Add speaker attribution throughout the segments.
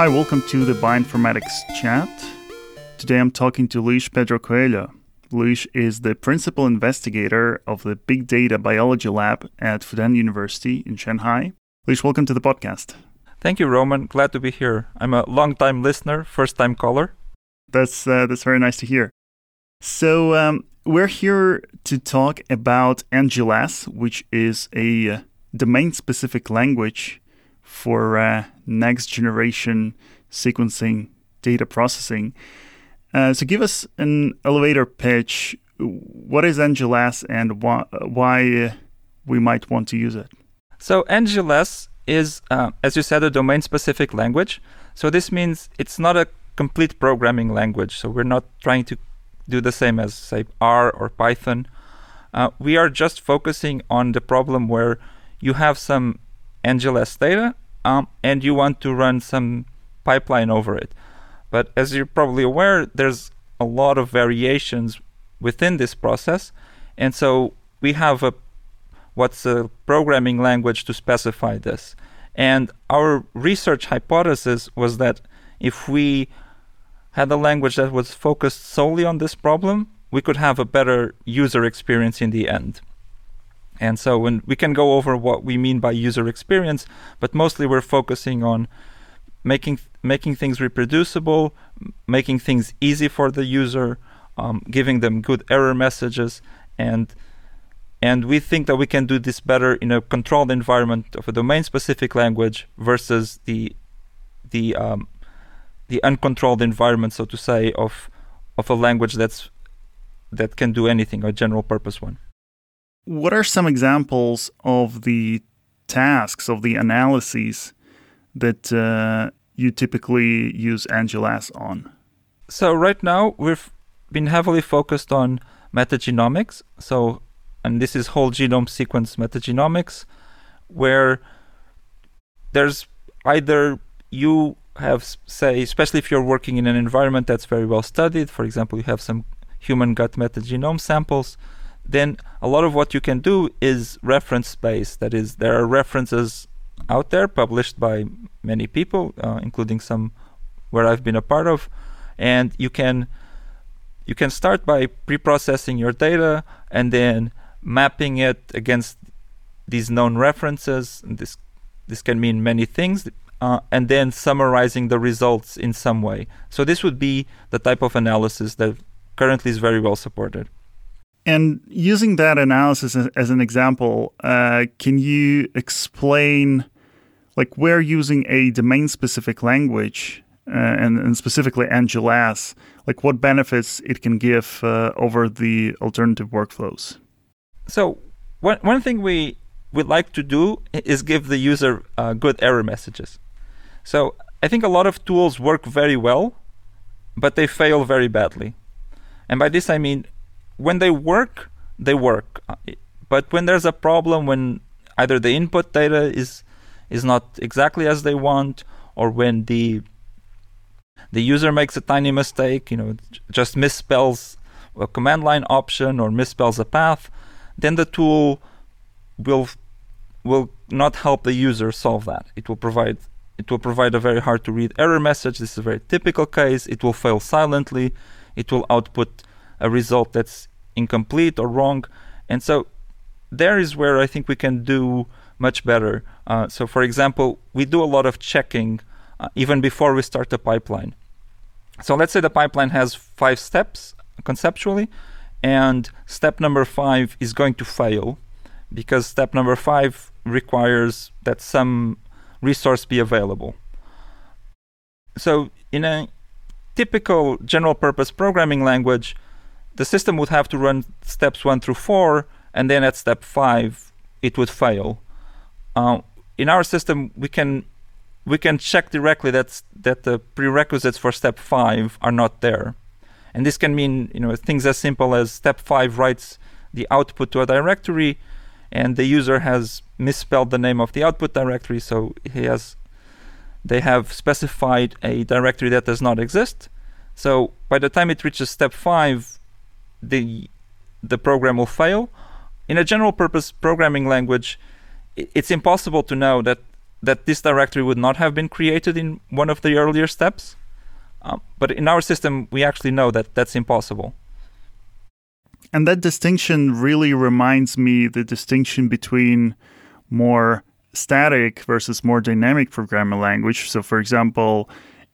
Speaker 1: Hi, welcome to the Bioinformatics chat. Today I'm talking to Luis Pedro Coelho. Luis is the principal investigator of the Big Data Biology Lab at Fudan University in Shanghai. Luis, welcome to the podcast.
Speaker 2: Thank you, Roman. Glad to be here. I'm a long-time listener, first-time caller.
Speaker 1: That's uh, that's very nice to hear. So um, we're here to talk about NGLess, which is a uh, domain-specific language for uh, next generation sequencing data processing. Uh, so give us an elevator pitch. What is NGLess and why, why we might want to use it?
Speaker 2: So NGLess is, uh, as you said, a domain-specific language. So this means it's not a complete programming language. So we're not trying to do the same as, say, R or Python. Uh, we are just focusing on the problem where you have some NGLS data um, and you want to run some pipeline over it. But as you're probably aware, there's a lot of variations within this process. And so we have a what's a programming language to specify this. And our research hypothesis was that if we had a language that was focused solely on this problem, we could have a better user experience in the end. And so when we can go over what we mean by user experience, but mostly we're focusing on making making things reproducible, making things easy for the user, um, giving them good error messages, and and we think that we can do this better in a controlled environment of a domain-specific language versus the the um, the uncontrolled environment, so to say, of of a language that's that can do anything, a general purpose one.
Speaker 1: What are some examples of the tasks of the analyses that uh, you typically use NGLess on?
Speaker 2: So right now we've been heavily focused on metagenomics. So, and this is whole genome sequence metagenomics, where there's either you have say, especially if you're working in an environment that's very well studied. For example, you have some human gut metagenome samples then a lot of what you can do is reference based. That is, there are references out there published by many people, uh, including some where I've been a part of, and you can you can start by pre-processing your data and then mapping it against these known references. And this this can mean many things, uh, and then summarizing the results in some way. So this would be the type of analysis that currently is very well supported.
Speaker 1: And using that analysis as, an example, uh, can you explain, like, we're using a domain-specific language, uh, and, and, specifically NGLess, like what benefits it can give uh, over the alternative workflows?
Speaker 2: So, one one thing we would like to do is give the user uh, good error messages. So, I think a lot of tools work very well, but they fail very badly. And by this I mean when they work, they work. Uh, but when there's a problem, when either the input data is is not exactly as they want, or when the the user makes a tiny mistake, you know, just misspells a command line option or misspells a path, then the tool will will not help the user solve that. It will provide it will provide a very hard to read error message. This is a very typical case. It will fail silently. It will output a result that's incomplete or wrong. And so there is where I think we can do much better. Uh, so, for example, we do a lot of checking uh, even before we start the pipeline. So, let's say the pipeline has five steps conceptually, and step number five is going to fail because step number five requires that some resource be available. So, in a typical general purpose programming language, the system would have to run steps one through four, and then at step five, it would fail. Uh, in our system, we can we can check directly that that the prerequisites for step five are not there, and this can mean you know things as simple as step five writes the output to a directory, and the user has misspelled the name of the output directory, so he has they have specified a directory that does not exist. So by the time it reaches step five, the the program will fail. In a general purpose programming language, it's impossible to know that that this directory would not have been created in one of the earlier steps. Um, but in our system, we actually know that that's impossible.
Speaker 1: And that distinction really reminds me the distinction between more static versus more dynamic programming language. So, for example,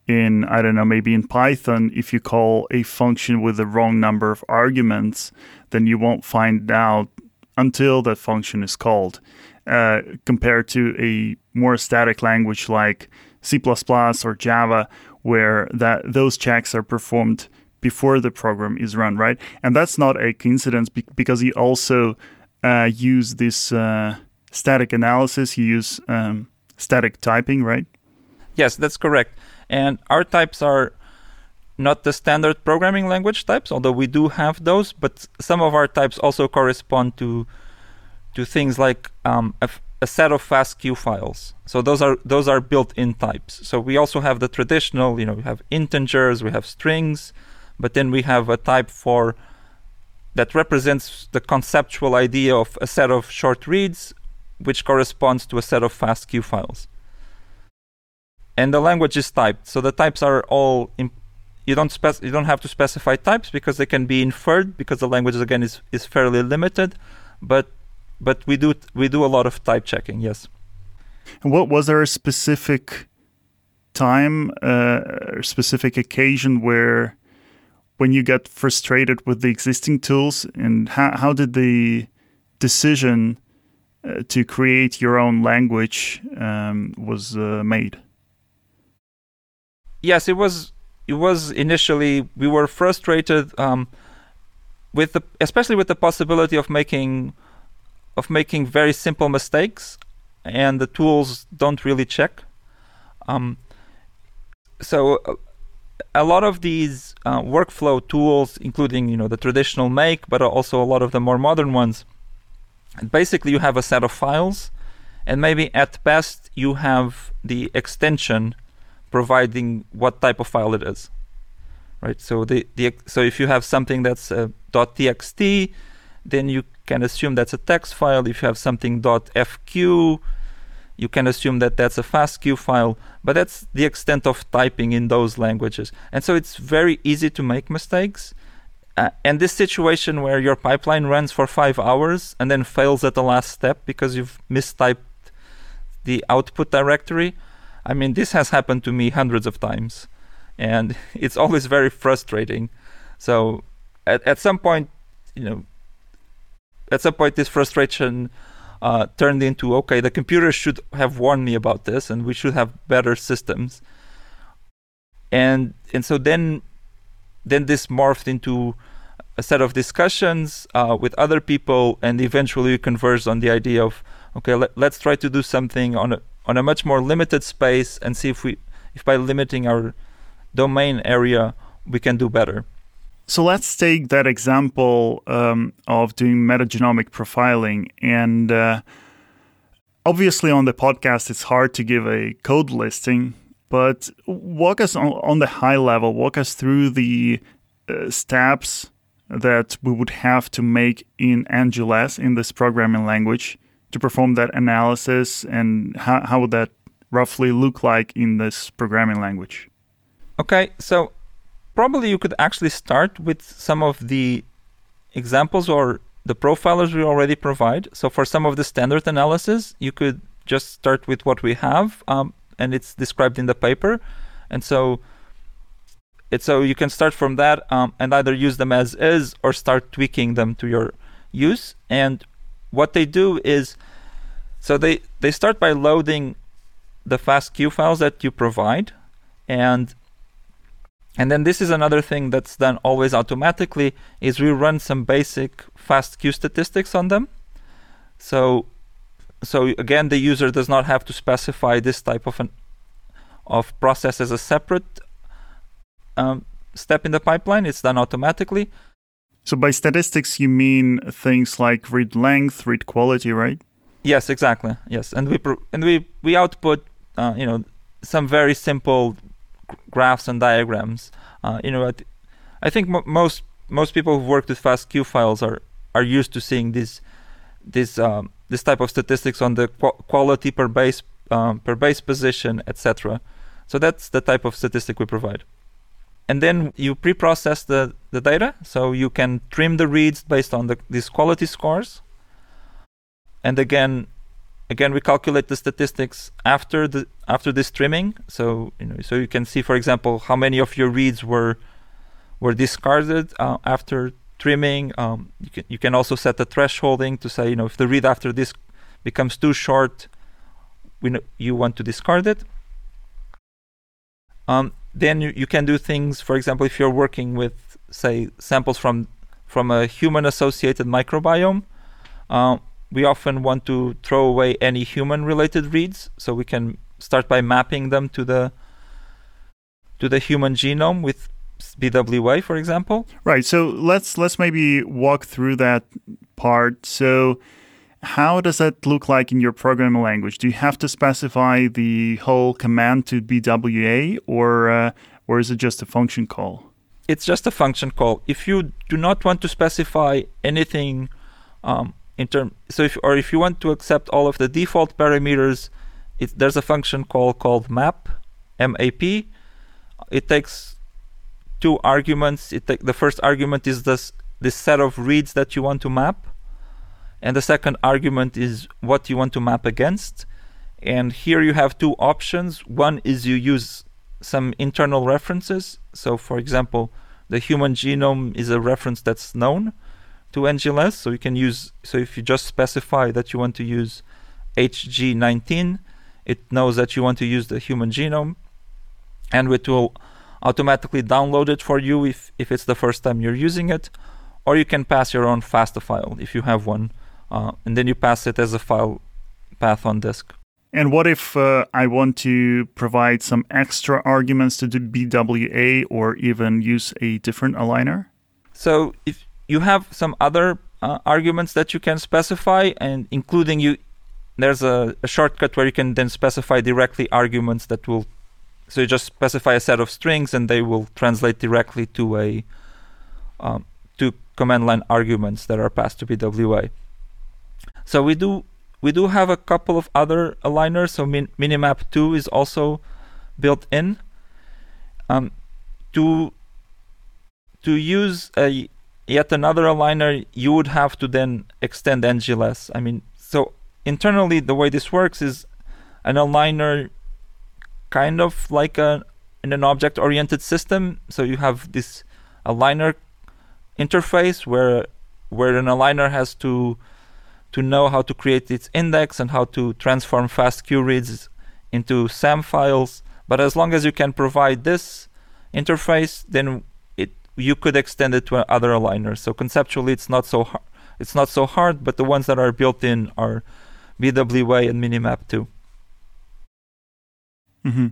Speaker 1: in, I don't know, maybe in Python, if you call a function with the wrong number of arguments, then you won't find out until that function is called. Uh, compared to a more static language like C++ or Java, where that those checks are performed before the program is run, right? And that's not a coincidence because you also uh, use this uh, static analysis. You use um, static typing, right?
Speaker 2: Yes, that's correct. And our types are not the standard programming language types, although we do have those. But some of our types also correspond to to things like um, a, a, set of FASTQ files. So those are those are built-in types. So we also have the traditional, you know, we have integers, we have strings, but then we have a type for that represents the conceptual idea of a set of short reads, which corresponds to a set of FASTQ files. And the language is typed, so the types are all. Imp- you don't spec- you don't have to specify types because they can be inferred because the language again is is fairly limited, but but we do we do a lot of type checking. Yes.
Speaker 1: And what was there a specific time, uh, specific occasion where when you got frustrated with the existing tools, and how how did the decision uh, to create your own language um, was uh, made?
Speaker 2: Yes, it was. It was initially we were frustrated um, with the, especially with the possibility of making of making very simple mistakes, and the tools don't really check. Um, so uh, a lot of these uh, workflow tools, including you know the traditional make, but also a lot of the more modern ones, basically you have a set of files, and maybe at best you have the extension providing what type of file it is, right? So the, the so if you have something that's uh, .txt, then you can assume that's a text file. If you have something .fq, you can assume that that's a FASTQ file, but that's the extent of typing in those languages. And so it's very easy to make mistakes. Uh, and this situation where your pipeline runs for five hours and then fails at the last step because you've mistyped the output directory, I mean, this has happened to me hundreds of times. And it's always very frustrating. So at, at some point, you know, at some point this frustration uh, turned into okay the computer should have warned me about this and we should have better systems and and so then then this morphed into a set of discussions uh, with other people and eventually we converged on the idea of okay let, let's try to do something on a on a much more limited space and see if we if by limiting our domain area we can do better
Speaker 1: so let's take that example um, of doing metagenomic profiling. And uh, obviously, on the podcast, it's hard to give a code listing, but walk us on, on the high level, walk us through the uh, steps that we would have to make in NGLess in this programming language to perform that analysis, and how, how would that roughly look like in this programming language?
Speaker 2: Okay, so probably you could actually start with some of the examples or the profilers we already provide. So for some of the standard analysis, you could just start with what we have, um, and it's described in the paper. And so so you can start from that um, and either use them as is or start tweaking them to your use. And what they do is, so they they start by loading the FASTQ files that you provide, and and then this is another thing that's done always automatically is we run some basic FASTQ statistics on them. So so again the user does not have to specify this type of an of process as a separate um, step in the pipeline. It's done automatically.
Speaker 1: So by statistics you mean things like read length, read quality, right?
Speaker 2: Yes, exactly. Yes, and we and we we output uh, you know some very simple graphs and diagrams. Uh, you know, I think most most people who've worked with FASTQ files are are used to seeing this this um, this type of statistics on the qu- quality per base um, per base position, etc. So that's the type of statistic we provide. And then you pre-process the, the data, so you can trim the reads based on the, these quality scores. And again, again we calculate the statistics after the after this trimming. So you know, so you can see, for example, how many of your reads were were discarded uh, after trimming. Um, you can you can also set the thresholding to say, you know, if the read after this becomes too short, we know you want to discard it. Um, then you, you can do things. For example, if you're working with, say, samples from from a human-associated microbiome, uh, we often want to throw away any human-related reads, so we can start by mapping them to the to the human genome with BWA, for example.
Speaker 1: Right. So let's let's maybe walk through that part. So how does that look like in your programming language? Do you have to specify the whole command to BWA, or uh, or is it just a function call?
Speaker 2: It's just a function call. If you do not want to specify anything um, in term, so if or if you want to accept all of the default parameters, it, there's a function call called map, map. It takes two arguments. It take, the first argument is this this set of reads that you want to map, and the second argument is what you want to map against. And here you have two options. One is you use some internal references. So, for example, the human genome is a reference that's known to NGLess. So you can use. So if you just specify that you want to use HG19, it knows that you want to use the human genome, and it will automatically download it for you if, if it's the first time you're using it, or you can pass your own FASTA file if you have one, uh, and then you pass it as a file path on disk.
Speaker 1: And what if uh, I want to provide some extra arguments to the BWA or even use a different aligner?
Speaker 2: So if you have some other uh, arguments that you can specify, and including you, there's a, a shortcut where you can then specify directly arguments that will so you just specify a set of strings, and they will translate directly to a um, to command line arguments that are passed to BWA. So we do we do have a couple of other aligners. So min- Minimap 2 is also built in. Um, to to use a yet another aligner, you would have to then extend NGLess. I mean, so internally the way this works is an aligner kind of like a in an object oriented system. So you have this aligner interface where where an aligner has to to know how to create its index and how to transform FASTQ reads into SAM files. But as long as you can provide this interface, then you could extend it to other aligners. So conceptually, it's not so hard. It's not so hard, but the ones that are built in are BWA and Minimap 2.
Speaker 1: Mm-hmm.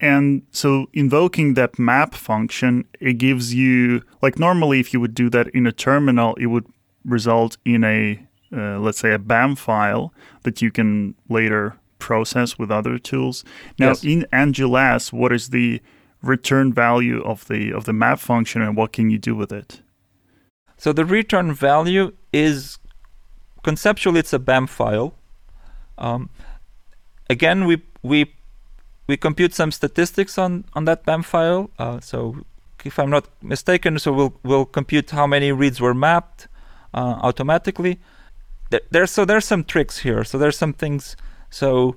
Speaker 1: And so invoking that map function, it gives you, like normally if you would do that in a terminal, it would result in a, uh, let's say, a BAM file that you can later process with other tools. Now
Speaker 2: Yes.
Speaker 1: in NGLess, what is the return value of the of the map function and what can you do with it?
Speaker 2: So the return value is conceptually it's a BAM file. Um, again, we we we compute some statistics on on that BAM file. Uh, so if I'm not mistaken, so we'll we'll compute how many reads were mapped uh, automatically. There, there's so there's some tricks here. So there's some things. So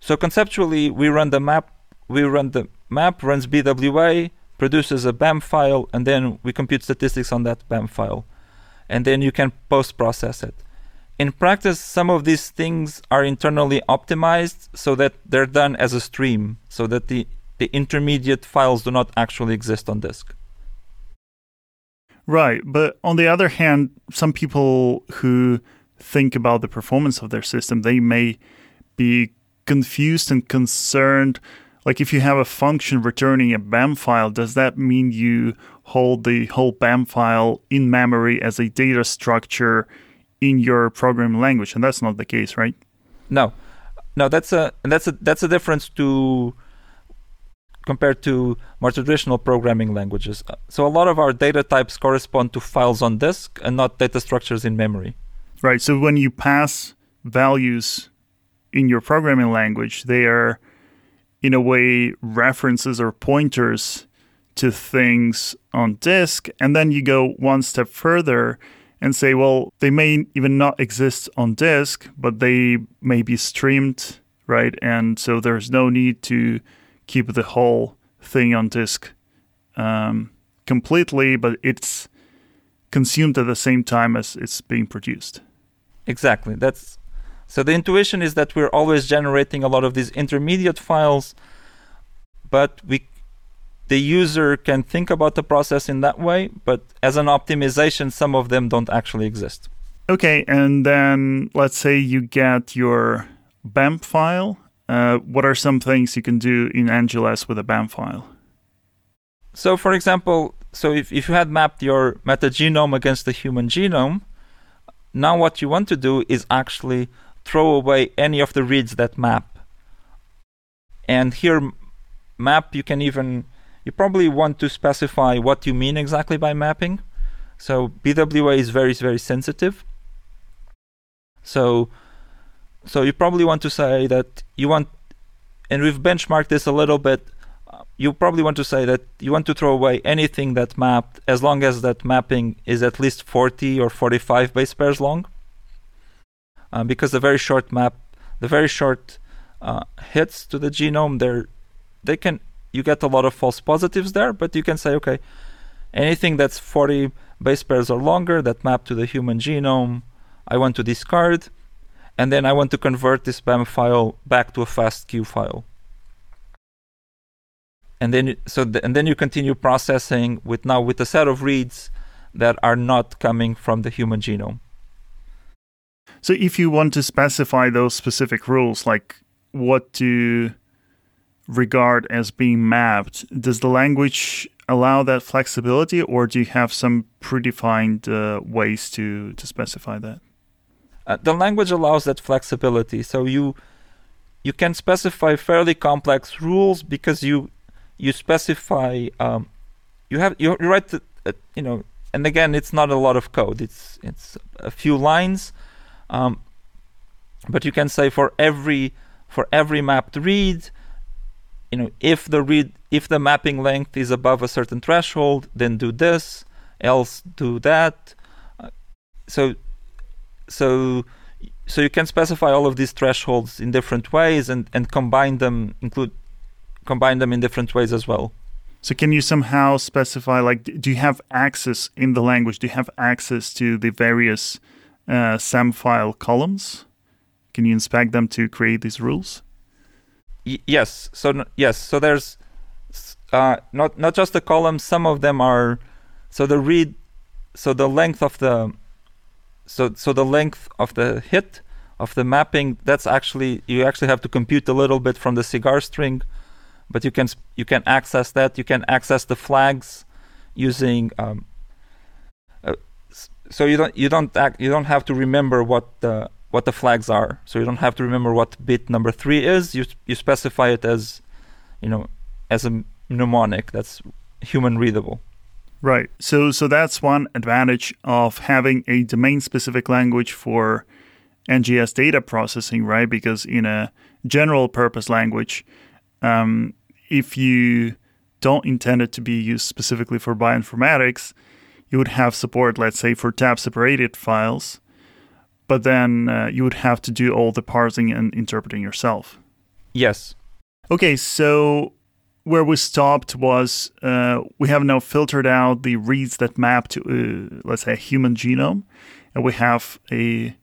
Speaker 2: so conceptually, we run the map. We run the map runs BWA produces a BAM file, and then we compute statistics on that BAM file, and then you can post process it. In practice, some of these things are internally optimized so that they're done as a stream, so that the, the intermediate files do not actually exist on disk.
Speaker 1: Right. But on the other hand, some people who think about the performance of their system, they may be confused and concerned. Like if you have a function returning a BAM file, does that mean you hold the whole BAM file in memory as a data structure in your programming language? And that's not the case, right?
Speaker 2: No, no, that's a and that's a that's a difference to compared to more traditional programming languages. So a lot of our data types correspond to files on disk and not data structures in memory.
Speaker 1: Right. So when you pass values in your programming language. They are, in a way, references or pointers to things on disk. And then you go one step further and say, well, they may even not exist on disk, but they may be streamed, right? And so there's no need to keep the whole thing on disk um, completely, but it's consumed at the same time as it's being produced.
Speaker 2: Exactly. That's so the intuition is that we're always generating a lot of these intermediate files, but we the user can think about the process in that way, but as an optimization, some of them don't actually exist.
Speaker 1: Okay, and then let's say you get your BAM file. Uh, what are some things you can do in NGLess with a BAM file?
Speaker 2: So, for example, so if, if you had mapped your metagenome against the human genome, now what you want to do is actually throw away any of the reads that map. And here, map, you can even you probably want to specify what you mean exactly by mapping. So BWA is very, very sensitive. So, so you probably want to say that you want, and we've benchmarked this a little bit. Uh, you probably want to say that you want to throw away anything that mapped as long as that mapping is at least 40 or 45 base pairs long. Uh, because the very short map, the very short uh, hits to the genome, they're, they can you get a lot of false positives there, but you can say, okay, anything that's 40 base pairs or longer that map to the human genome, I want to discard, and then I want to convert this BAM file back to a FASTQ file. And then, so the, and then you continue processing with now with a set of reads that are not coming from the human genome.
Speaker 1: So if you want to specify those specific rules, like what to regard as being mapped, does the language allow that flexibility, or do you have some predefined uh, ways to to specify that?
Speaker 2: Uh, the language allows that flexibility, so you you can specify fairly complex rules because you you specify um, you have you, write the, uh, you know and again it's not a lot of code. It's it's a few lines um, but you can say for every for every mapped read you know if the read if the mapping length is above a certain threshold then do this else do that. Uh, so so so you can specify all of these thresholds in different ways and and combine them include combine them in different ways as well.
Speaker 1: So can you somehow specify like do you have access in the language? Do you have access to the various uh, SAM file columns can you inspect them to create these rules
Speaker 2: Y- yes. So yes. So there's uh, not not just the columns. Some of them are. So the read. So the length of the. So so the length of the hit of the mapping. That's actually you actually have to compute a little bit from the cigar string, but you can you can access that. You can access the flags using. Um, so you don't you don't act, you don't have to remember what the what the flags are. So you don't have to remember what bit number three is. You you specify it as, you know, as a mnemonic that's human readable.
Speaker 1: Right. So so that's one advantage of having a domain specific language for NGS data processing, right? Because in a general purpose language, um, if you don't intend it to be used specifically for bioinformatics, you would have support, let's say, for tab separated files but then uh, you would have to do all the parsing and interpreting yourself.
Speaker 2: Yes.
Speaker 1: Okay, so where we stopped was uh, we have now filtered out the reads that map to, uh, let's say, a human genome, and we have a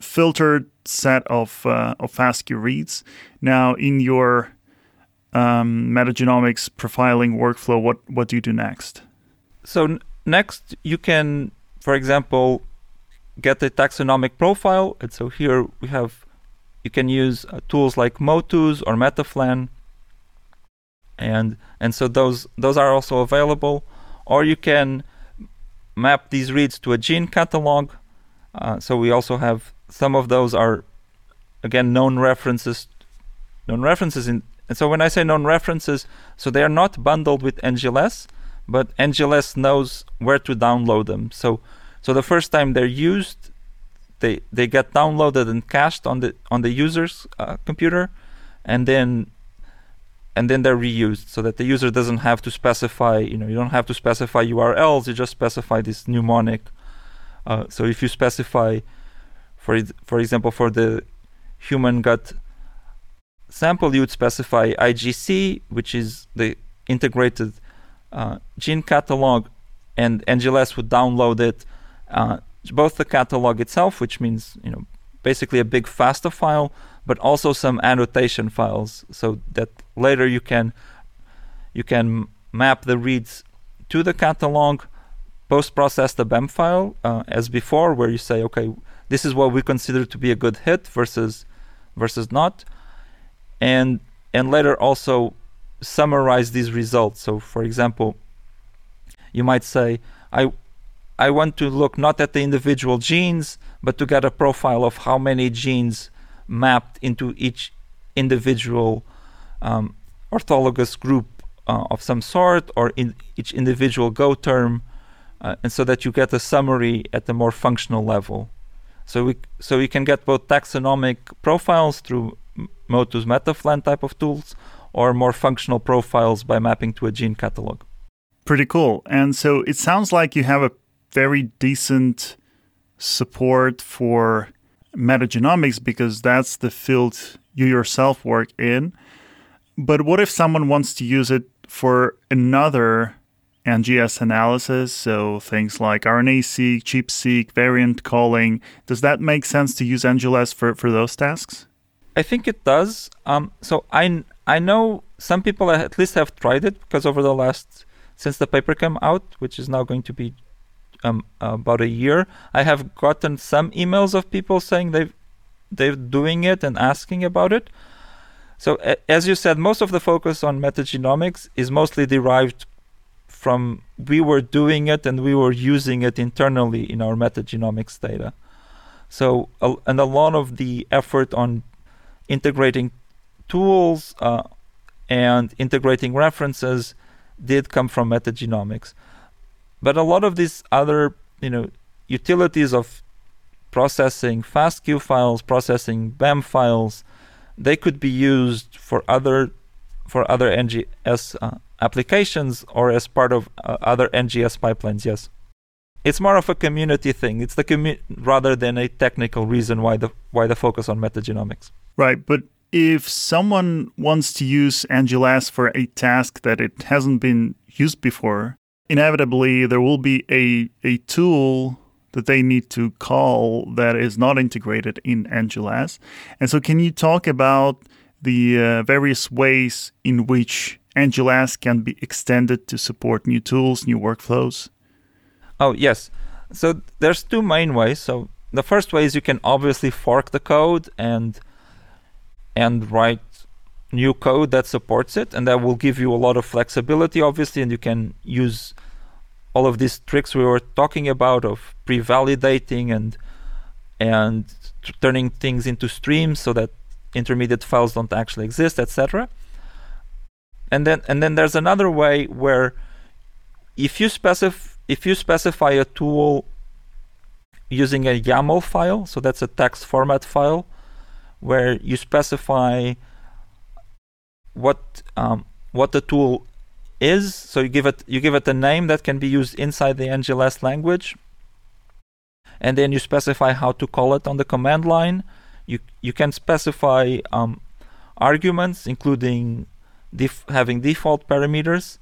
Speaker 1: filtered set of uh, of FASTQ reads. Now, in your um, metagenomics profiling workflow, what what do you do next?
Speaker 2: So next, you can, for example, get a taxonomic profile. And so here we have, you can use uh, tools like mOTUs or MetaPhlAn. And, and so those, those are also available. Or you can map these reads to a gene catalog. Uh, so we also have some of those are again known references known references in and so when I say known references, so they are not bundled with NGLess, but NGLess knows where to download them. So so the first time they're used, they they get downloaded and cached on the on the user's uh, computer, and then and then they're reused so that the user doesn't have to specify you know you don't have to specify urls you just specify this mnemonic uh, so if you specify for for example for the human gut sample you would specify igc which is the integrated uh, gene catalog and NGLess would download it uh, both the catalog itself which means you know basically a big fasta file but also some annotation files so that later you can you can map the reads to the catalog post process the BAM file uh, as before where you say okay this is what we consider to be a good hit versus versus not. And and later also summarize these results so for example you might say i i want to look not at the individual genes but to get a profile of how many genes mapped into each individual um, orthologous group uh, of some sort or in each individual Go term, uh, and so that you get a summary at the more functional level. So we so you can get both taxonomic profiles through mOTUs MetaPhlAn type of tools, or more functional profiles by mapping to a gene catalog.
Speaker 1: Pretty cool. And so it sounds like you have a very decent support for metagenomics because that's the field you yourself work in. But what if someone wants to use it for another NGS analysis? So things like RNA-seq, ChIP-seq, variant calling. Does that make sense to use NGLess for, for those tasks?
Speaker 2: I think it does. Um, so I I know some people at least have tried it because over the last since the paper came out, which is now going to be um, about a year, I have gotten some emails of people saying they've they're doing it and asking about it. So a- as you said, most of the focus on metagenomics is mostly derived from we were doing it and we were using it internally in our metagenomics data. So uh, and a lot of the effort on integrating tools uh, and integrating references did come from metagenomics. But a lot of these other, you know, utilities of processing FASTQ files, processing BAM files, they could be used for other for other NGS uh, applications or as part of uh, other NGS pipelines. Yes, it's more of a community thing. It's the commu- rather than a technical reason why the why the focus on metagenomics.
Speaker 1: Right, but if someone wants to use NGLess for a task that it hasn't been used before, inevitably there will be a, a tool that they need to call that is not integrated in NGLess. And so, can you talk about the uh, various ways in which NGLess can be extended to support new tools, new workflows?
Speaker 2: Oh, yes. So, there's two main ways. So, the first way is you can obviously fork the code and and write new code that supports it and that will give you a lot of flexibility obviously and you can use all of these tricks we were talking about of pre-validating and and t- turning things into streams so that intermediate files don't actually exist etc and then and then there's another way where if you specify if you specify a tool using a YAML file so that's a text format file where you specify what um, what the tool is. So you give it you give it a name that can be used inside the NGLess language, and then you specify how to call it on the command line. You you can specify um, arguments, including def- having default parameters.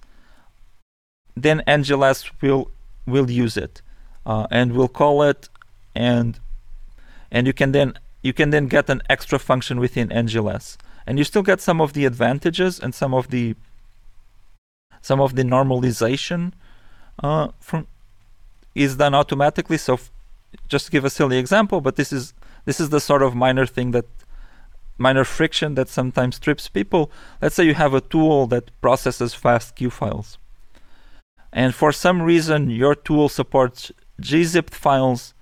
Speaker 2: Then NGLess will will use it, uh, and will call it, and and you can then you can then get an extra function within NGLess, and you still get some of the advantages and some of the some of the normalization uh, from is done automatically. So, f- just to give a silly example, but this is this is the sort of minor thing that minor friction that sometimes trips people. Let's say you have a tool that processes FASTQ files, and for some reason your tool supports gzipped files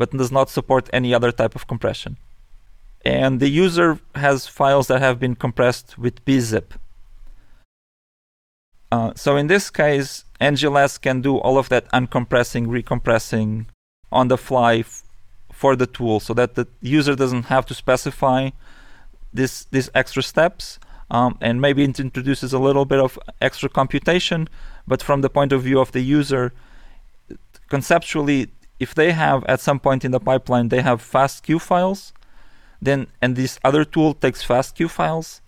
Speaker 2: but does not support any other type of compression. And the user has files that have been compressed with bzip. Uh, so in this case, NGLess can do all of that uncompressing, recompressing on the fly f- for the tool so that the user doesn't have to specify this these extra steps um, and maybe it introduces a little bit of extra computation but from the point of view of the user conceptually if they have at some point in the pipeline they have FASTQ files then and this other tool takes FASTQ files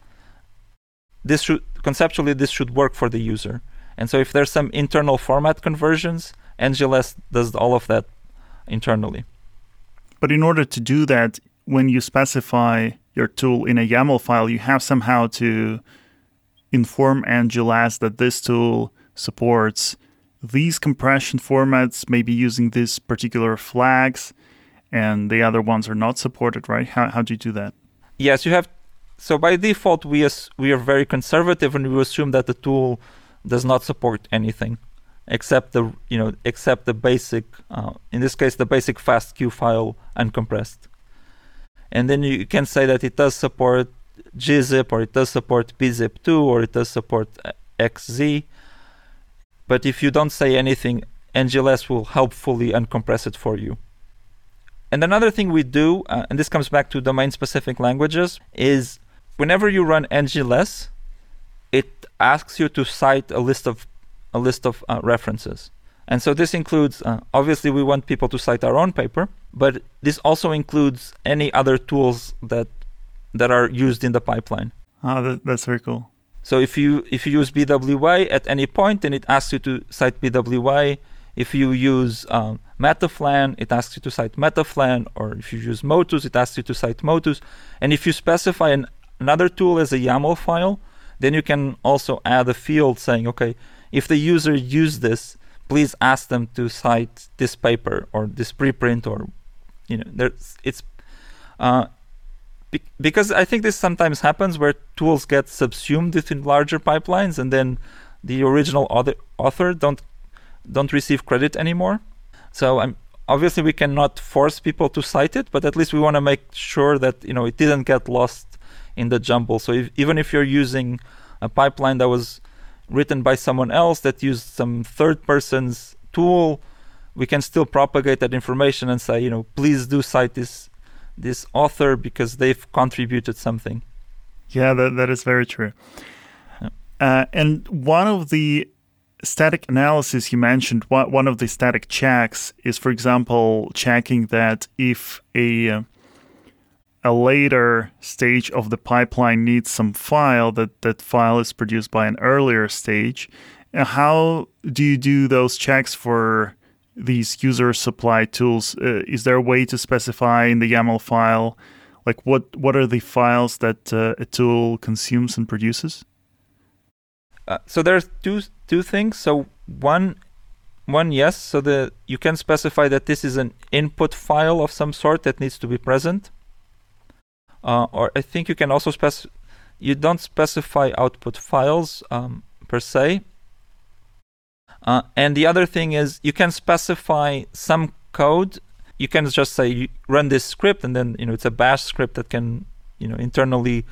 Speaker 2: this should conceptually this should work for the user. And so if there's some internal format conversions NGLess does all of that internally.
Speaker 1: But in order to do that, when you specify your tool in a YAML file, you have somehow to inform NGLess that this tool supports these compression formats, may be using these particular flags, and the other ones are not supported, right? How, how do you do that?
Speaker 2: Yes, you have. So by default, we as, we are very conservative, and we assume that the tool does not support anything except the you know except the basic uh, in this case the basic FASTQ file uncompressed and then you can say that it does support gzip or it does support bzip2 or it does support uh, xz but if you don't say anything NGLess will helpfully uncompress it for you and another thing we do uh, and this comes back to domain specific languages is whenever you run NGLess it asks you to cite a list of a list of uh, references. And so this includes, uh, obviously, we want people to cite our own paper, but this also includes any other tools that that are used in the pipeline.
Speaker 1: Oh, that, that's very cool.
Speaker 2: So if you if you use BWA at any point, then it asks you to cite BWA. If you use um, MetaPhlAn, it asks you to cite MetaPhlAn, or if you use mOTUs, it asks you to cite mOTUs. And if you specify an, another tool as a YAML file, then you can also add a field saying, okay, if the user used this, please ask them to cite this paper or this preprint or you know there's it's uh, be- because I think this sometimes happens where tools get subsumed within larger pipelines and then the original author, author don't don't receive credit anymore. So I'm obviously we cannot force people to cite it, but at least we want to make sure that you know it didn't get lost in the jumble. So if, even if you're using a pipeline that was written by someone else that used some third person's tool, we can still propagate that information and say, you know, please do cite this this author because they've contributed something.
Speaker 1: Yeah, that, that is very true. Yeah. Uh, and one of the static analysis you mentioned, one of the static checks is, for example, checking that if a a later stage of the pipeline needs some file that that file is produced by an earlier stage how do you do those checks for these user supply tools uh, is there a way to specify in the yaml file like what what are the files that uh, a tool consumes and produces?
Speaker 2: Uh, so there's two two things. So one one yes so the you can specify that this is an input file of some sort that needs to be present. Uh, or I think you can also specify, you don't specify output files um, per se. Uh, and the other thing is you can specify some code. You can just say run this script, and then you know it's a bash script that can you know internally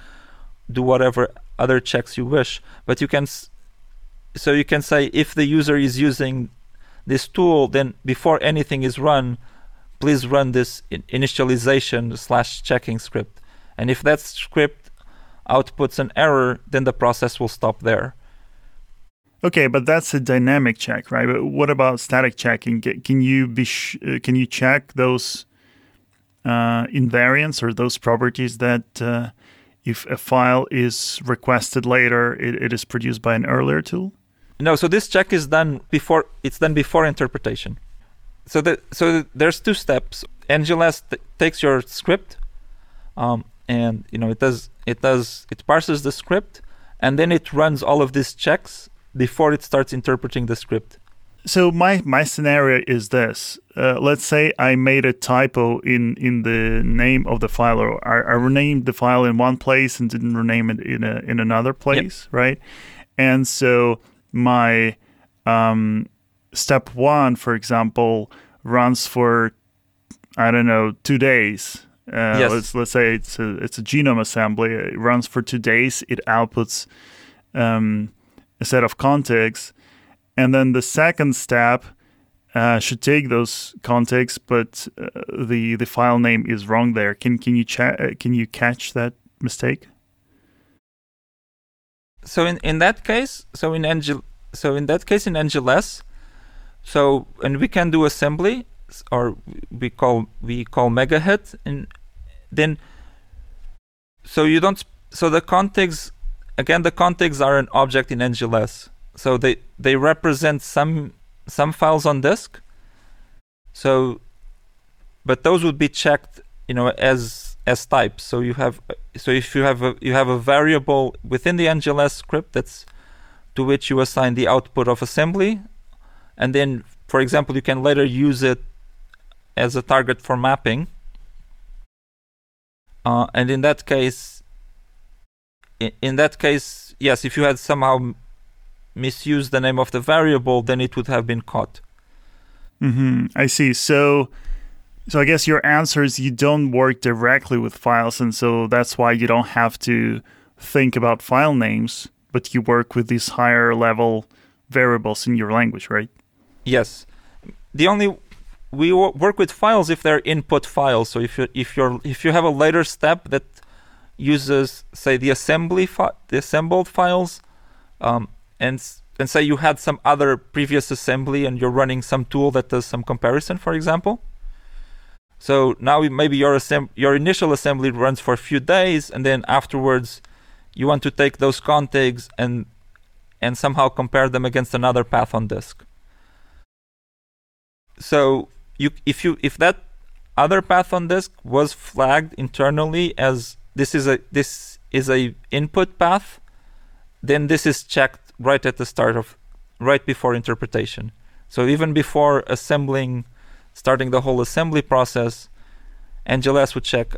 Speaker 2: do whatever other checks you wish. But you can so you can say if the user is using this tool, then before anything is run, please run this initialization slash checking script. And if that script outputs an error, then the process will stop there.
Speaker 1: Okay, but that's a dynamic check, right? But what about static checking? Can you be sh- uh, can you check those uh, invariants or those properties that uh, if a file is requested later, it, it is produced by an earlier tool?
Speaker 2: No. So this check is done before it's done before interpretation. So so there's two steps. NGLess t- takes your script, um, and you know it does it does it parses the script and then it runs all of these checks before it starts interpreting the script
Speaker 1: so my my scenario is this uh, let's say i made a typo in in the name of the file or I, I, renamed the file in one place and didn't rename it in a in another place yep. right and so my um, step one for example runs for i don't know two days uh, yes. Let's let's say it's a it's a genome assembly. It runs for two days. It outputs um, a set of contigs, and then the second step uh, should take those contigs, but uh, the the file name is wrong there. Can can you cha- uh, can you catch that mistake?
Speaker 2: So in, in that case, so in Angel, so in that case in NGLess, so and we can do assembly, or we call we call megahit, and then so you don't so the contigs again the contigs are an object in NGLess, so they they represent some some files on disk. So, but those would be checked, you know, as as types. So you have so if you have a you have a variable within the NGLess script that's to which you assign the output of assembly, and then, for example, you can later use it as a target for mapping. Uh, and in that case, in, in that case, yes, if you had somehow misused the name of the variable, then it would have been caught.
Speaker 1: Mm-hmm. I see. So, so I guess your answer is you don't work directly with files, and so that's why you don't have to think about file names, but you work with these higher level variables in your language, right?
Speaker 2: Yes. The only we work with files if they're input files. So if you if you're if you have a later step that uses say the assembly fi- the assembled files, um, and and say you had some other previous assembly and you're running some tool that does some comparison, for example. So now maybe your assemb- your initial assembly runs for a few days, and then afterwards you want to take those contigs and and somehow compare them against another path on disk. So you if you if that other path on disk was flagged internally as this is a this is a input path, then this is checked right at the start of right before interpretation. So even before assembling, starting the whole assembly process, NGLess would check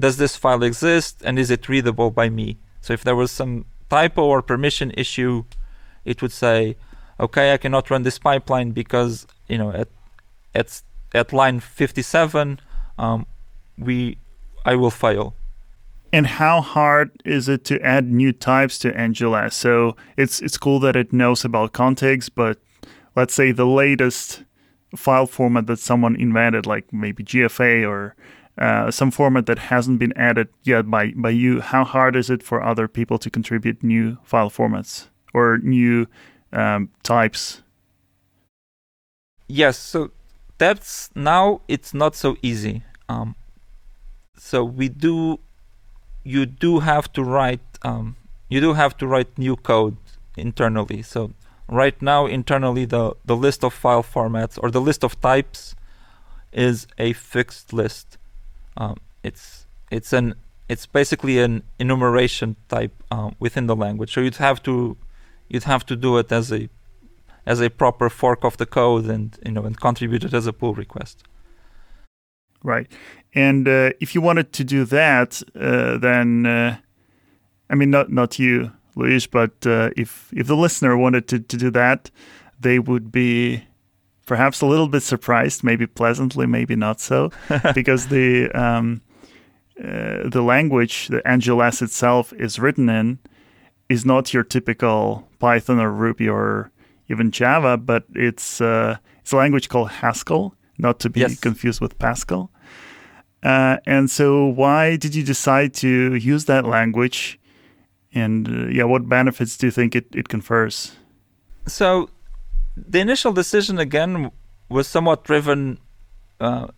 Speaker 2: does this file exist and is it readable by me? So if there was some typo or permission issue, it would say, okay, I cannot run this pipeline because you know at at at line 57, um, we I will fail.
Speaker 1: And how hard is it to add new types to NGLess? So it's it's cool that it knows about contigs, but let's say the latest file format that someone invented, like maybe GFA or uh, some format that hasn't been added yet by, by you, how hard is it for other people to contribute new file formats or new um, types?
Speaker 2: Yes, so that's now it's not so easy. Um, so we do you do have to write um, you do have to write new code internally. So right now internally the the list of file formats or the list of types is a fixed list. Um, it's it's an it's basically an enumeration type um, within the language. So you'd have to you'd have to do it as a as a proper fork of the code and you know and contribute it as a pull request.
Speaker 1: Right. And uh, if you wanted to do that, uh, then uh, I mean, not not you, Luis, but uh, if if the listener wanted to, to do that, they would be perhaps a little bit surprised, maybe pleasantly, maybe not so, because the um, uh, the language the NGLess itself is written in is not your typical Python or Ruby or even Java, but it's uh, it's a language called Haskell, not to be
Speaker 2: yes.
Speaker 1: confused with Pascal. Uh, and so, why did you decide to use that language? And uh, yeah, what benefits do you think it, it confers?
Speaker 2: So, the initial decision again was somewhat driven uh,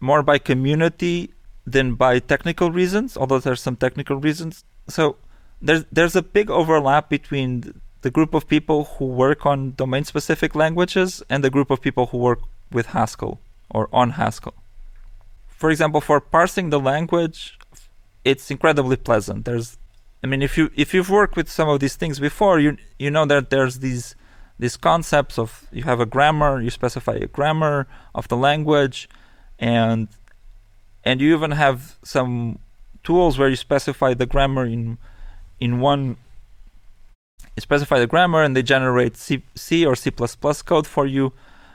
Speaker 2: more by community than by technical reasons, although there's some technical reasons. So, there's there's a big overlap between the group of people who work on domain specific languages and the group of people who work with Haskell or on Haskell for example, for parsing the language, it's incredibly pleasant. There's, I mean, if you if you've worked with some of these things before, you you know that there's these these concepts of you have a grammar, you specify a grammar of the language, and and you even have some tools where you specify the grammar in in one you specify the grammar and they generate C, C or C++ code for you.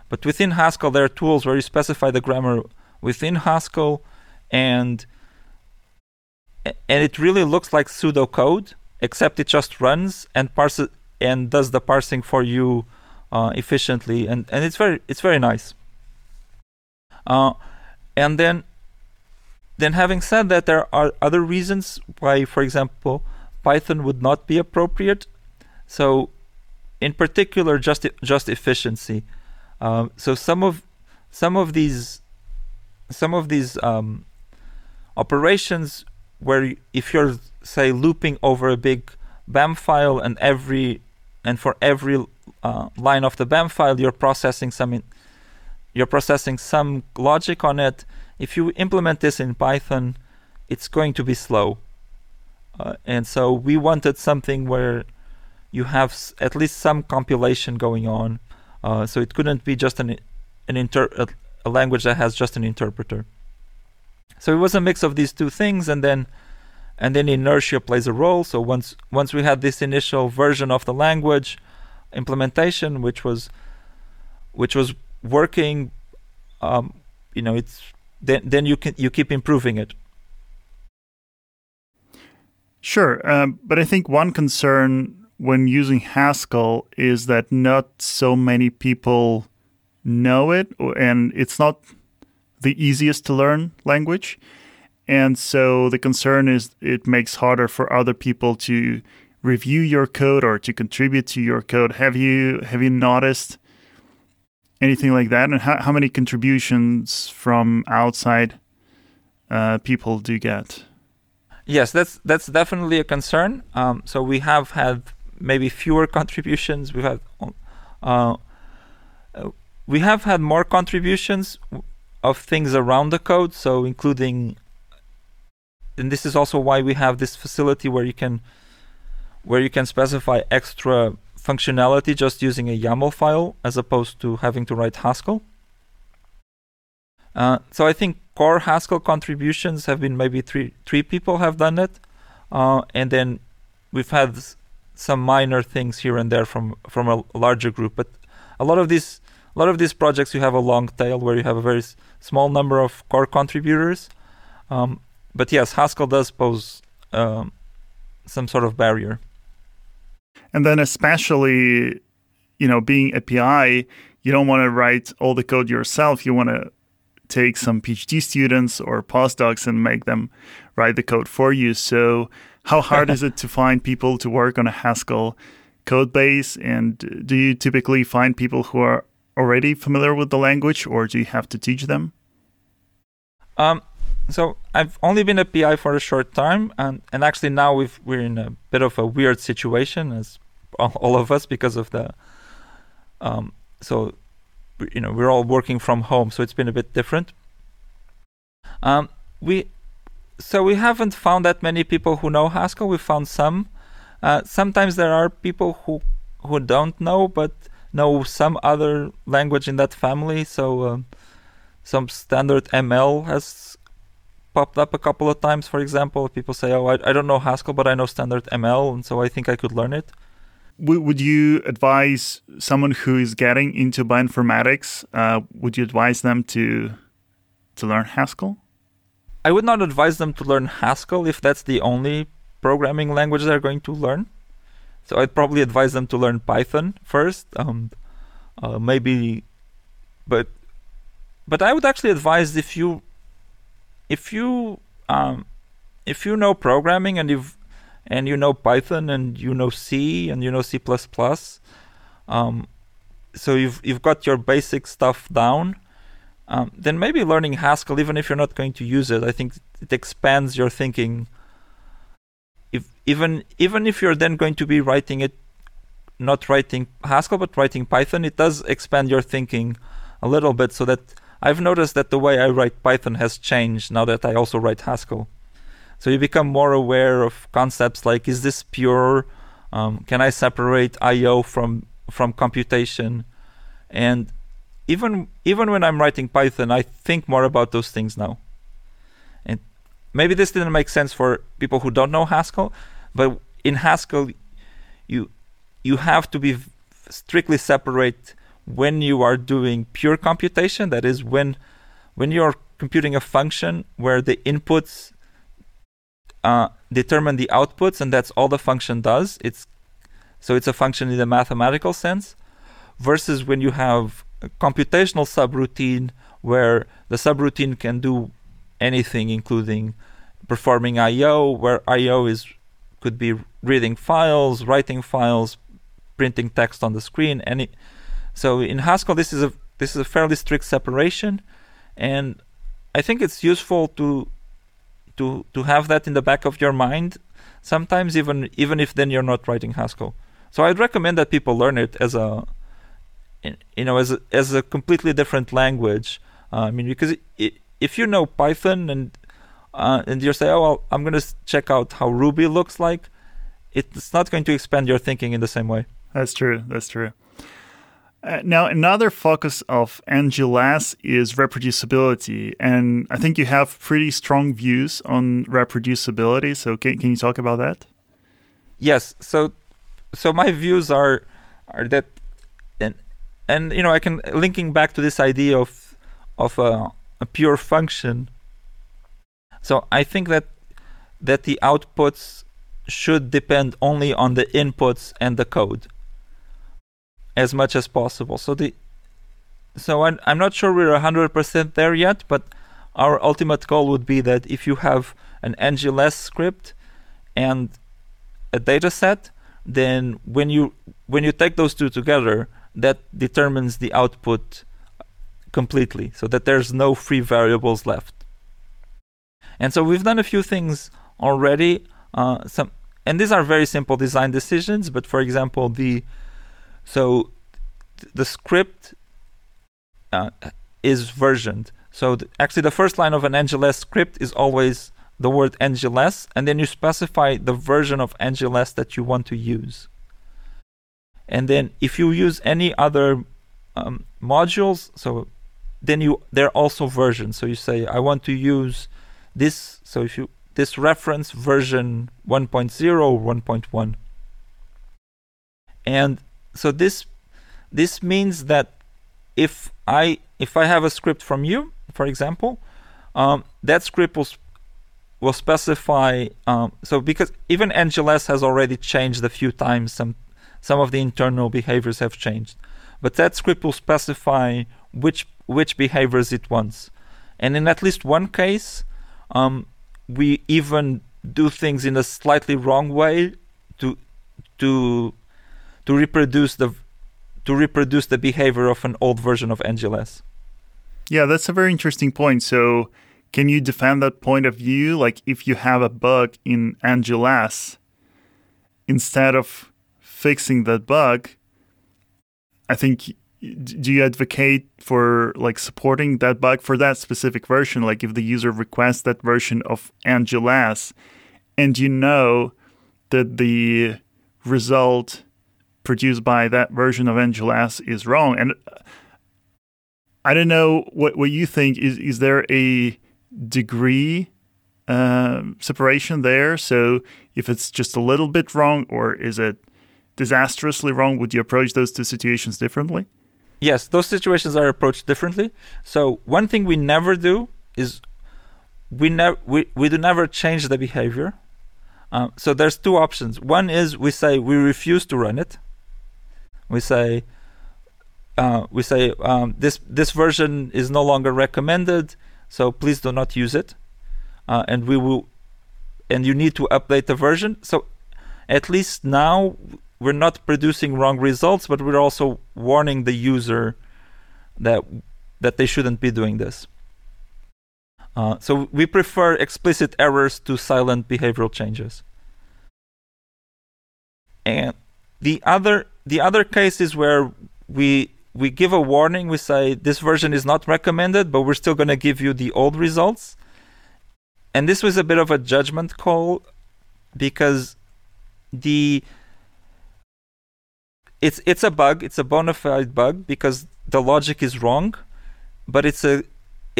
Speaker 2: But within Haskell, there are tools where you specify the grammar within Haskell, and and it really looks like pseudocode, except it just runs and parses and does the parsing for you uh, efficiently, and, and it's very it's very nice. Uh, and then then having said that, there are other reasons why, for example, Python would not be appropriate. So, in particular, just just efficiency. Um, so some of some of these some of these um, operations where if you're say looping over a big BAM file and every and for every uh, line of the BAM file you're processing some in, you're processing some logic on it. If you implement this in Python, it's going to be slow. Uh, and so we wanted something where you have s- at least some compilation going on. Uh, so it couldn't be just an an inter a, a language that has just an interpreter. So it was a mix of these two things, and then and then inertia plays a role. So once once we had this initial version of the language implementation, which was which was working, um, you know, it's then then you can you keep improving it.
Speaker 1: Sure, um, but I think one concern when using Haskell is that not so many people know it, and it's not the easiest to learn language. And so the concern is it makes harder for other people to review your code or to contribute to your code. Have you have you noticed anything like that? And how, how many contributions from outside uh, people do you get?
Speaker 2: Yes, that's that's definitely a concern. Um, so we have had maybe fewer contributions. We've had uh, we have had more contributions of things around the code. So including, and this is also why we have this facility where you can where you can specify extra functionality just using a YAML file as opposed to having to write Haskell. Uh, so I think core Haskell contributions have been maybe three three people have done it, uh, and then we've had some minor things here and there from from a larger group. But a lot of these a lot of these projects you have a long tail where you have a very s- small number of core contributors. Um, but yes, Haskell does pose um, some sort of barrier.
Speaker 1: And then especially, you know, being API, you don't want to write all the code yourself. You want to take some PhD students or postdocs and make them write the code for you. So, how hard is it to find people to work on a Haskell code base? And do you typically find people who are already familiar with the language, or do you have to teach them?
Speaker 2: Um, so I've only been a PI for a short time, and, and actually now we've, we're in a bit of a weird situation as all, all of us because of the um, so you know we're all working from home, so it's been a bit different. Um, we so we haven't found that many people who know Haskell. We found some. Uh, sometimes there are people who who don't know, but know some other language in that family. So um, some standard ML has popped up a couple of times. For example, people say, "Oh, I, I don't know Haskell, but I know standard ML, and so I think I could learn it."
Speaker 1: Would you advise someone who is getting into bioinformatics? Uh, would you advise them to to learn Haskell?
Speaker 2: I would not advise them to learn Haskell if that's the only programming language they're going to learn. So I'd probably advise them to learn Python first. Um, uh, maybe, but but I would actually advise if you if you um, if you know programming and you've and you know Python and you know C and you know C++, um, so you've you've got your basic stuff down um, then maybe learning Haskell, even if you're not going to use it, I think it expands your thinking. If even even if you're then going to be writing it, not writing Haskell but writing Python, it does expand your thinking a little bit. So that I've noticed that the way I write Python has changed now that I also write Haskell. So you become more aware of concepts like: Is this pure? Um, can I separate I/O from from computation? And even even when I'm writing Python, I think more about those things now. And maybe this didn't make sense for people who don't know Haskell, but in Haskell, you you have to be strictly separate when you are doing pure computation. That is when when you're computing a function where the inputs uh, determine the outputs, and that's all the function does. It's so it's a function in the mathematical sense versus when you have computational subroutine where the subroutine can do anything, including performing I/O, where I/O is could be reading files, writing files, printing text on the screen. Any so in Haskell, this is a this is a fairly strict separation, and I think it's useful to to to have that in the back of your mind. Sometimes even even if then you're not writing Haskell. So I'd recommend that people learn it as a you know as a, as a completely different language. Uh, I mean because it, if you know Python and uh, and you say, oh well, I'm going to check out how Ruby looks like, it's not going to expand your thinking in the same way.
Speaker 1: That's true. That's true. Uh, now, another focus of NGLess is reproducibility, and I think you have pretty strong views on reproducibility. So, can, can you talk about that?
Speaker 2: Yes. So, so my views are are that, and you know, I can linking back to this idea of of a, a pure function. So I think that that the outputs should depend only on the inputs and the code as much as possible. So the so I'm, I'm not sure we're 100% there yet, but our ultimate goal would be that if you have an NGLess script and a data set, then when you when you take those two together, that determines the output completely, so that there's no free variables left. And so we've done a few things already. Uh, some and these are very simple design decisions. But for example, the so th- the script uh, is versioned. So th- actually, the first line of an NGLess script is always the word NGLess, and then you specify the version of NGLess that you want to use. And then if you use any other um, modules, so then you they're also versions. So you say I want to use this. So if you this reference version 1.0 or 1.1, and so this this means that if I if I have a script from you, for example, um, that script will will specify. Um, so because even NGLess has already changed a few times, some some of the internal behaviors have changed, but that script will specify which which behaviors it wants, and in at least one case, um, we even do things in a slightly wrong way to to to reproduce the to reproduce the behavior of an old version of NGLess.
Speaker 1: Yeah, that's a very interesting point. So, can you defend that point of view? Like, if you have a bug in NGLess, instead of fixing that bug, I think do you advocate for like supporting that bug for that specific version? Like if the user requests that version of NGLess and you know that the result produced by that version of NGLess is wrong and I don't know what what you think. Is is there a degree uh, separation there? So if it's just a little bit wrong or is it disastrously wrong would you approach those two situations differently
Speaker 2: yes, those situations are approached differently. So one thing we never do is we never we, we do never change the behavior. Uh, so there's two options. One is we say we refuse to run it. We say uh, we say um, this this version is no longer recommended, so please do not use it, uh, and we will, and you need to update the version. So at least now we're not producing wrong results, but we're also warning the user that that they shouldn't be doing this. Uh, so we prefer explicit errors to silent behavioral changes. And the other the other case is where we we give a warning. We say this version is not recommended, but we're still going to give you the old results. And this was a bit of a judgment call because the it's it's a bug. It's a bona fide bug because the logic is wrong, but it's a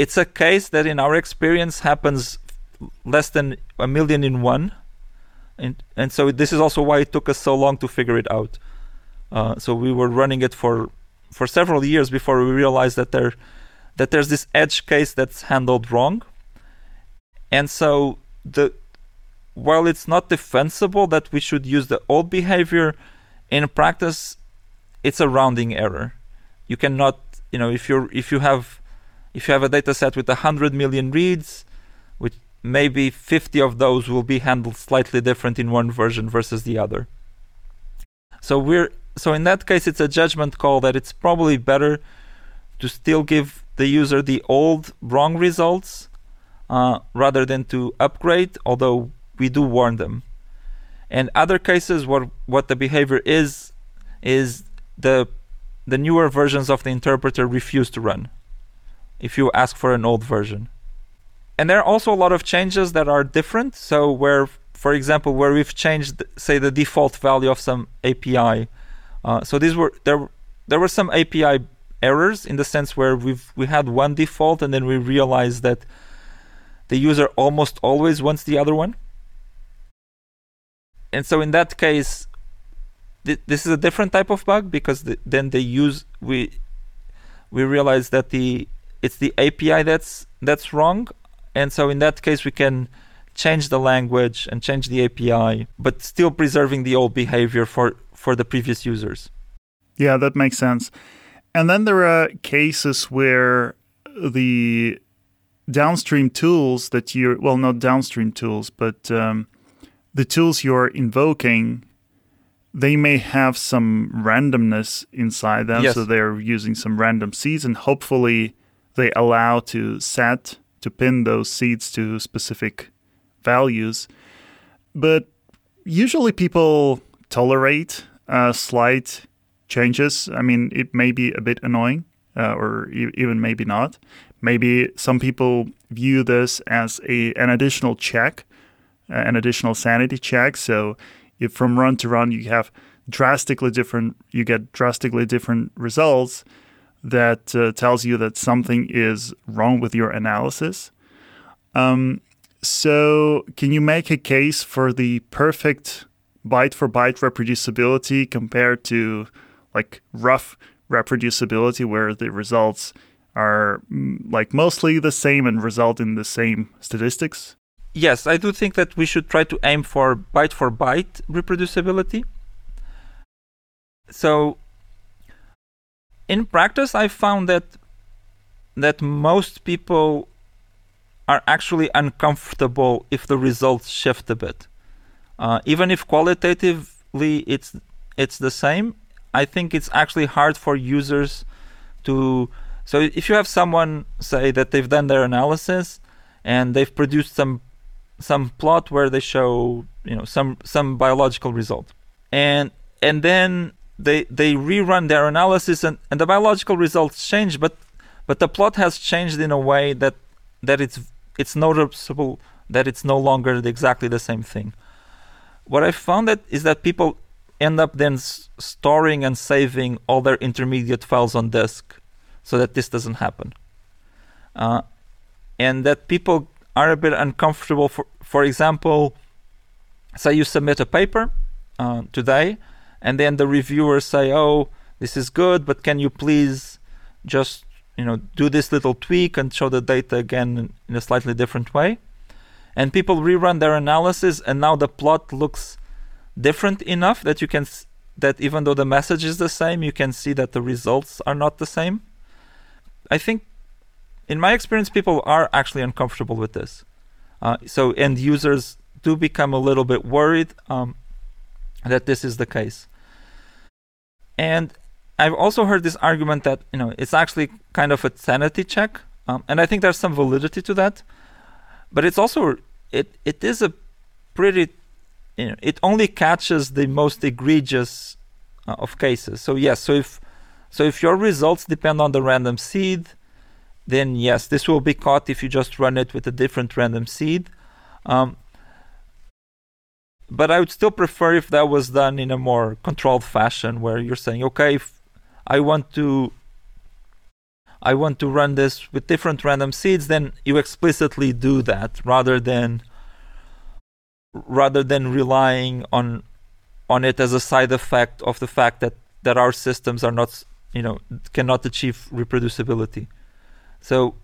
Speaker 2: it's a case that in our experience happens less than a million in one, and and so this is also why it took us so long to figure it out. Uh, so we were running it for for several years before we realized that there that there's this edge case that's handled wrong, and so the while it's not defensible that we should use the old behavior in practice, it's a rounding error. You cannot, you know, if you're if you have if you have a data set with 100 million reads, which maybe 50 of those will be handled slightly different in one version versus the other. So we're so in that case it's a judgment call that it's probably better to still give the user the old wrong results uh, rather than to upgrade, although we do warn them. And other cases what what the behavior is is the the newer versions of the interpreter refuse to run if you ask for an old version. And there are also a lot of changes that are different. So where for example where we've changed say the default value of some API. Uh, so these were there there were some API errors in the sense where we've we had one default and then we realized that the user almost always wants the other one and so in that case, th- this is a different type of bug because the, then they use we we realize that the it's the API that's that's wrong, and so in that case we can change the language and change the API, but still preserving the old behavior for for the previous users.
Speaker 1: Yeah, that makes sense. And then there are cases where the downstream tools that you're well, not downstream tools, but um, the tools you're invoking they may have some randomness inside them
Speaker 2: yes.
Speaker 1: so they're using some random seeds and hopefully they allow to set to pin those seeds to specific values. But usually people tolerate uh, slight changes. I mean it may be a bit annoying uh, or e- even maybe not. Maybe some people view this as a an additional check an additional sanity check. So if from run to run you have drastically different, you get drastically different results. That uh, tells you that something is wrong with your analysis. Um, so, can you make a case for the perfect byte for byte reproducibility compared to like rough reproducibility, where the results are mm, like mostly the same and result in the same statistics?
Speaker 2: Yes, I do think that we should try to aim for byte for byte reproducibility. So, in practice, I found that that most people are actually uncomfortable if the results shift a bit, uh, even if qualitatively it's it's the same. I think it's actually hard for users to. So if you have someone say that they've done their analysis and they've produced some some plot where they show you know some some biological result. And and then they they rerun their analysis and, and the biological results change but but the plot has changed in a way that that it's it's noticeable that it's no longer exactly the same thing. What i found that is that people end up then s- storing and saving all their intermediate files on disk so that this doesn't happen. Uh, and that people are a bit uncomfortable. For for example, say you submit a paper uh, today, and then the reviewers say, "Oh, this is good, but can you please just you know do this little tweak and show the data again in a slightly different way?" And people rerun their analysis, and now the plot looks different enough that you can s- that even though the message is the same, you can see that the results are not the same. I think in my experience, people are actually uncomfortable with this. Uh, so end users do become a little bit worried um, that this is the case. And I've also heard this argument that you know it's actually kind of a sanity check, um, and I think there's some validity to that. But it's also it it is a pretty you know it only catches the most egregious uh, of cases. So yes, so if so if your results depend on the random seed, then yes, this will be caught if you just run it with a different random seed. Um, but I would still prefer if that was done in a more controlled fashion, where you're saying, okay, I want to, I want to run this with different random seeds, then you explicitly do that rather than, rather than relying on, on it as a side effect of the fact that that our systems are not, you know, cannot achieve reproducibility. So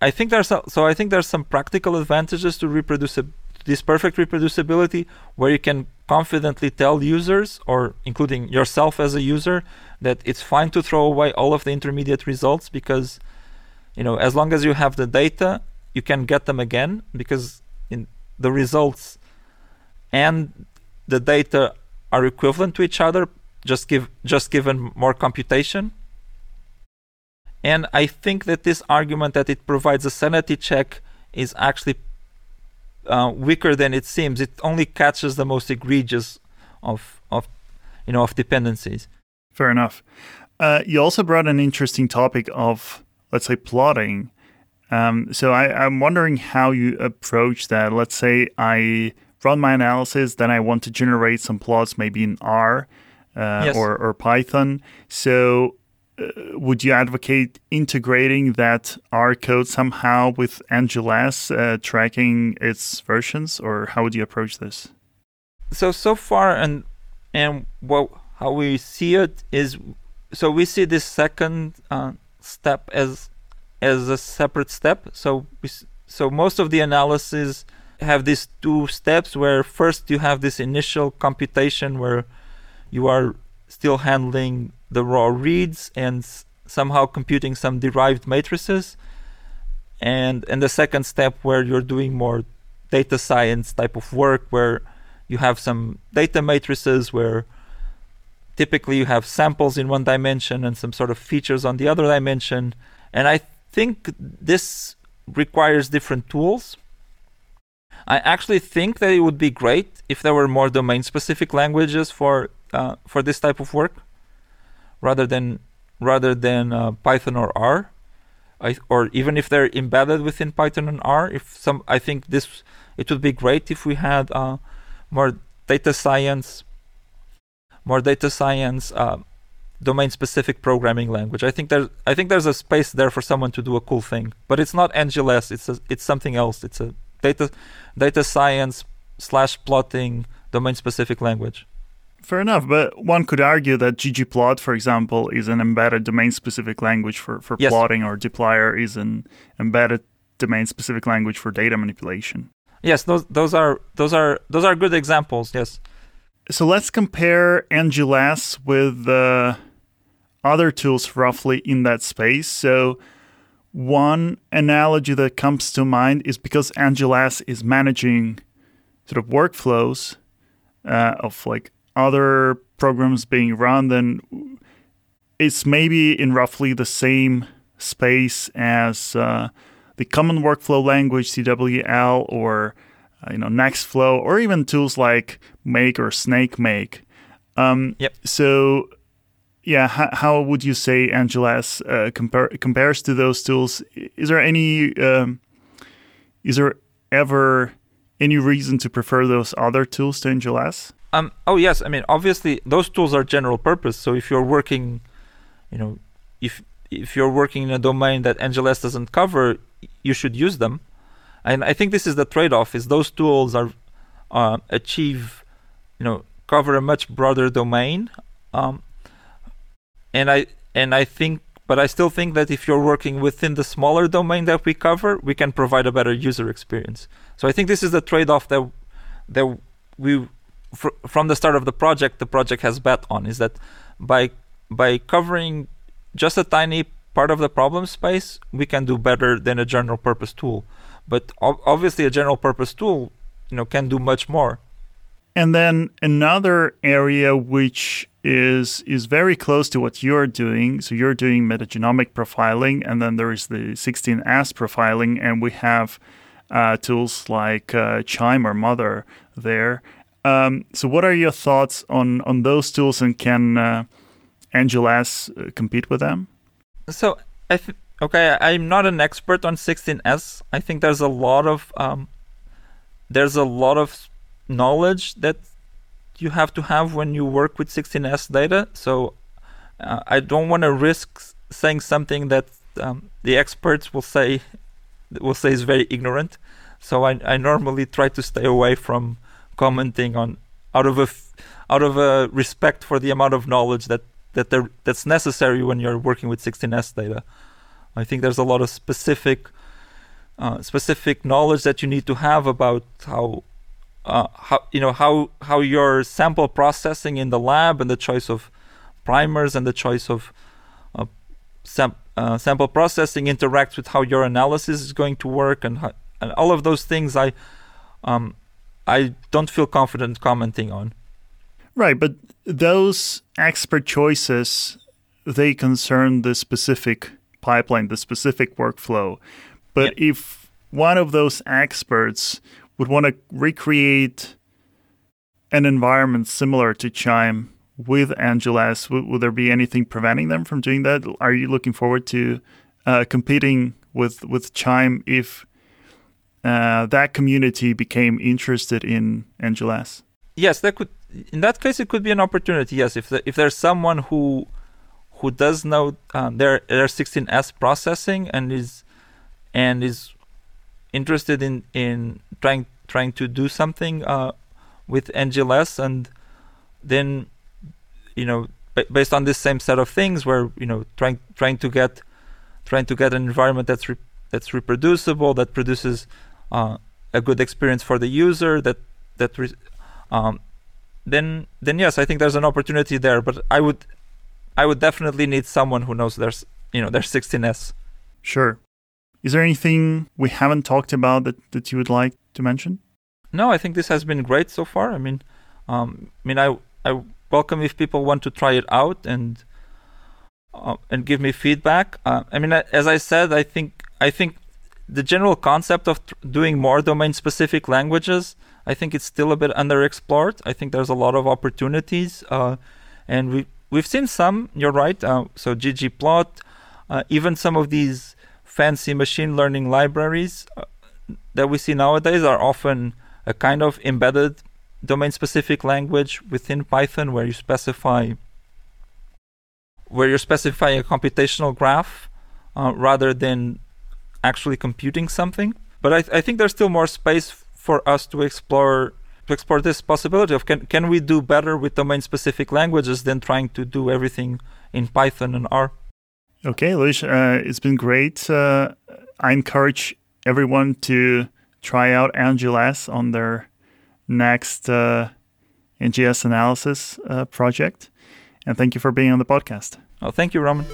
Speaker 2: I think there's a, so I think there's some practical advantages to reproduci- this perfect reproducibility where you can confidently tell users or including yourself as a user that it's fine to throw away all of the intermediate results because you know as long as you have the data you can get them again because in the results and the data are equivalent to each other just give just given more computation and i think that this argument that it provides a sanity check is actually uh, weaker than it seems. It only catches the most egregious of of you know of dependencies.
Speaker 1: Fair enough. Uh, you also brought an interesting topic of let's say plotting. Um, so I, i'm wondering how you approach that. Let's say i run my analysis then i want to generate some plots maybe in r uh, yes. or, or Python. So, would you advocate integrating that R code somehow with NGLess, uh, tracking its versions, or how would you approach this?
Speaker 2: So so far, and and what how we see it is, so we see this second uh, step as as a separate step. So we, so most of the analysis have these two steps where first you have this initial computation where you are still handling the raw reads and somehow computing some derived matrices. And and the second step where you're doing more data science type of work where you have some data matrices where typically you have samples in one dimension and some sort of features on the other dimension. And I think this requires different tools. I actually think that it would be great if there were more domain specific languages for uh, for this type of work rather than rather than uh, Python or R. I, or even if they're embedded within Python and R, if some, I think this it would be great if we had uh, more data science, more data science uh, domain-specific programming language. I think there's I think there's a space there for someone to do a cool thing, but it's not NGLess. It's a, it's something else. It's a data data science slash plotting domain-specific language.
Speaker 1: Fair enough, but one could argue that ggplot, for example, is an embedded domain-specific language for, for yes. plotting, or dplyr is an embedded domain-specific language for data manipulation.
Speaker 2: Yes, those those are those are those are good examples. Yes.
Speaker 1: So let's compare NGLess with uh, other tools roughly in that space. So one analogy that comes to mind is because NGLess is managing sort of workflows uh, of like other programs being run, then it's maybe in roughly the same space as uh, the common workflow language CWL or uh, you know Nextflow or even tools like Make or SnakeMake. Um,
Speaker 2: yep.
Speaker 1: So yeah, how, how would you say NGLess uh, compare, compares to those tools? Is there any um, is there ever any reason to prefer those other tools to NGLess?
Speaker 2: Um, oh yes, I mean obviously those tools are general purpose. So if you're working, you know, if if you're working in a domain that NGLess doesn't cover, you should use them. And I think this is the trade-off: is those tools are uh, achieve, you know, cover a much broader domain. Um, and I and I think, but I still think that if you're working within the smaller domain that we cover, we can provide a better user experience. So I think this is the trade-off that that we fr- from the start of the project, the project has bet on is that by by covering just a tiny part of the problem space, we can do better than a general purpose tool. But ob- obviously, a general purpose tool, you know, can do much more.
Speaker 1: And then another area which is is very close to what you're doing. So you're doing metagenomic profiling, and then there is the 16S profiling, and we have uh, tools like uh, QIIME or Mothur there. Um, so, what are your thoughts on on those tools, and can uh, NGLess uh, compete with them?
Speaker 2: So, I th- okay, I'm not an expert on 16s. I think there's a lot of um, there's a lot of knowledge that you have to have when you work with 16s data. So, uh, I don't want to risk saying something that um, the experts will say will say is very ignorant. So, I, I normally try to stay away from commenting on out of a out of a respect for the amount of knowledge that that there that's necessary when you're working with 16s data. I think there's a lot of specific uh, specific knowledge that you need to have about how uh, how you know how how your sample processing in the lab and the choice of primers and the choice of uh, sam- uh, sample processing interacts with how your analysis is going to work and how, and all of those things I um, I don't feel confident commenting on.
Speaker 1: Right, but those expert choices they concern the specific pipeline, the specific workflow. But yeah. if one of those experts would want to recreate an environment similar to QIIME with would, would, there be anything preventing them from doing that? Are you looking forward to uh, competing with with QIIME if uh, that community became interested in NGLess?
Speaker 2: Yes, that could. In that case, it could be an opportunity. Yes, if the, if there's someone who who does know uh, their their 16s processing and is and is interested in in trying trying to do something uh, with NGLess and then you know based on this same set of things where you know trying trying to get trying to get an environment that's re- that's reproducible that produces uh, a good experience for the user that that re- um, then then yes I think there's an opportunity there but I would I would definitely need someone who knows their you know their 16s
Speaker 1: sure is there anything we haven't talked about that, that you would like to mention?
Speaker 2: No, I think this has been great so far. I mean, um, I mean, I I welcome if people want to try it out and uh, and give me feedback. Uh, I mean, as I said, I think I think the general concept of doing more domain-specific languages, I think it's still a bit underexplored. I think there's a lot of opportunities, uh, and we we've seen some. You're right. Uh, so ggplot, uh, even some of these fancy machine learning libraries uh, that we see nowadays are often a kind of embedded domain specific language within Python where you specify where you're specifying a computational graph uh, rather than actually computing something. But I, th- I think there's still more space for us to explore to explore this possibility of can can we do better with domain specific languages than trying to do everything in Python and R.
Speaker 1: Okay, Luis, uh, it's been great. Uh, I encourage everyone to try out NGLess on their next uh, NGS analysis uh, project. And thank you for being on the podcast.
Speaker 2: Oh, thank you, Roman.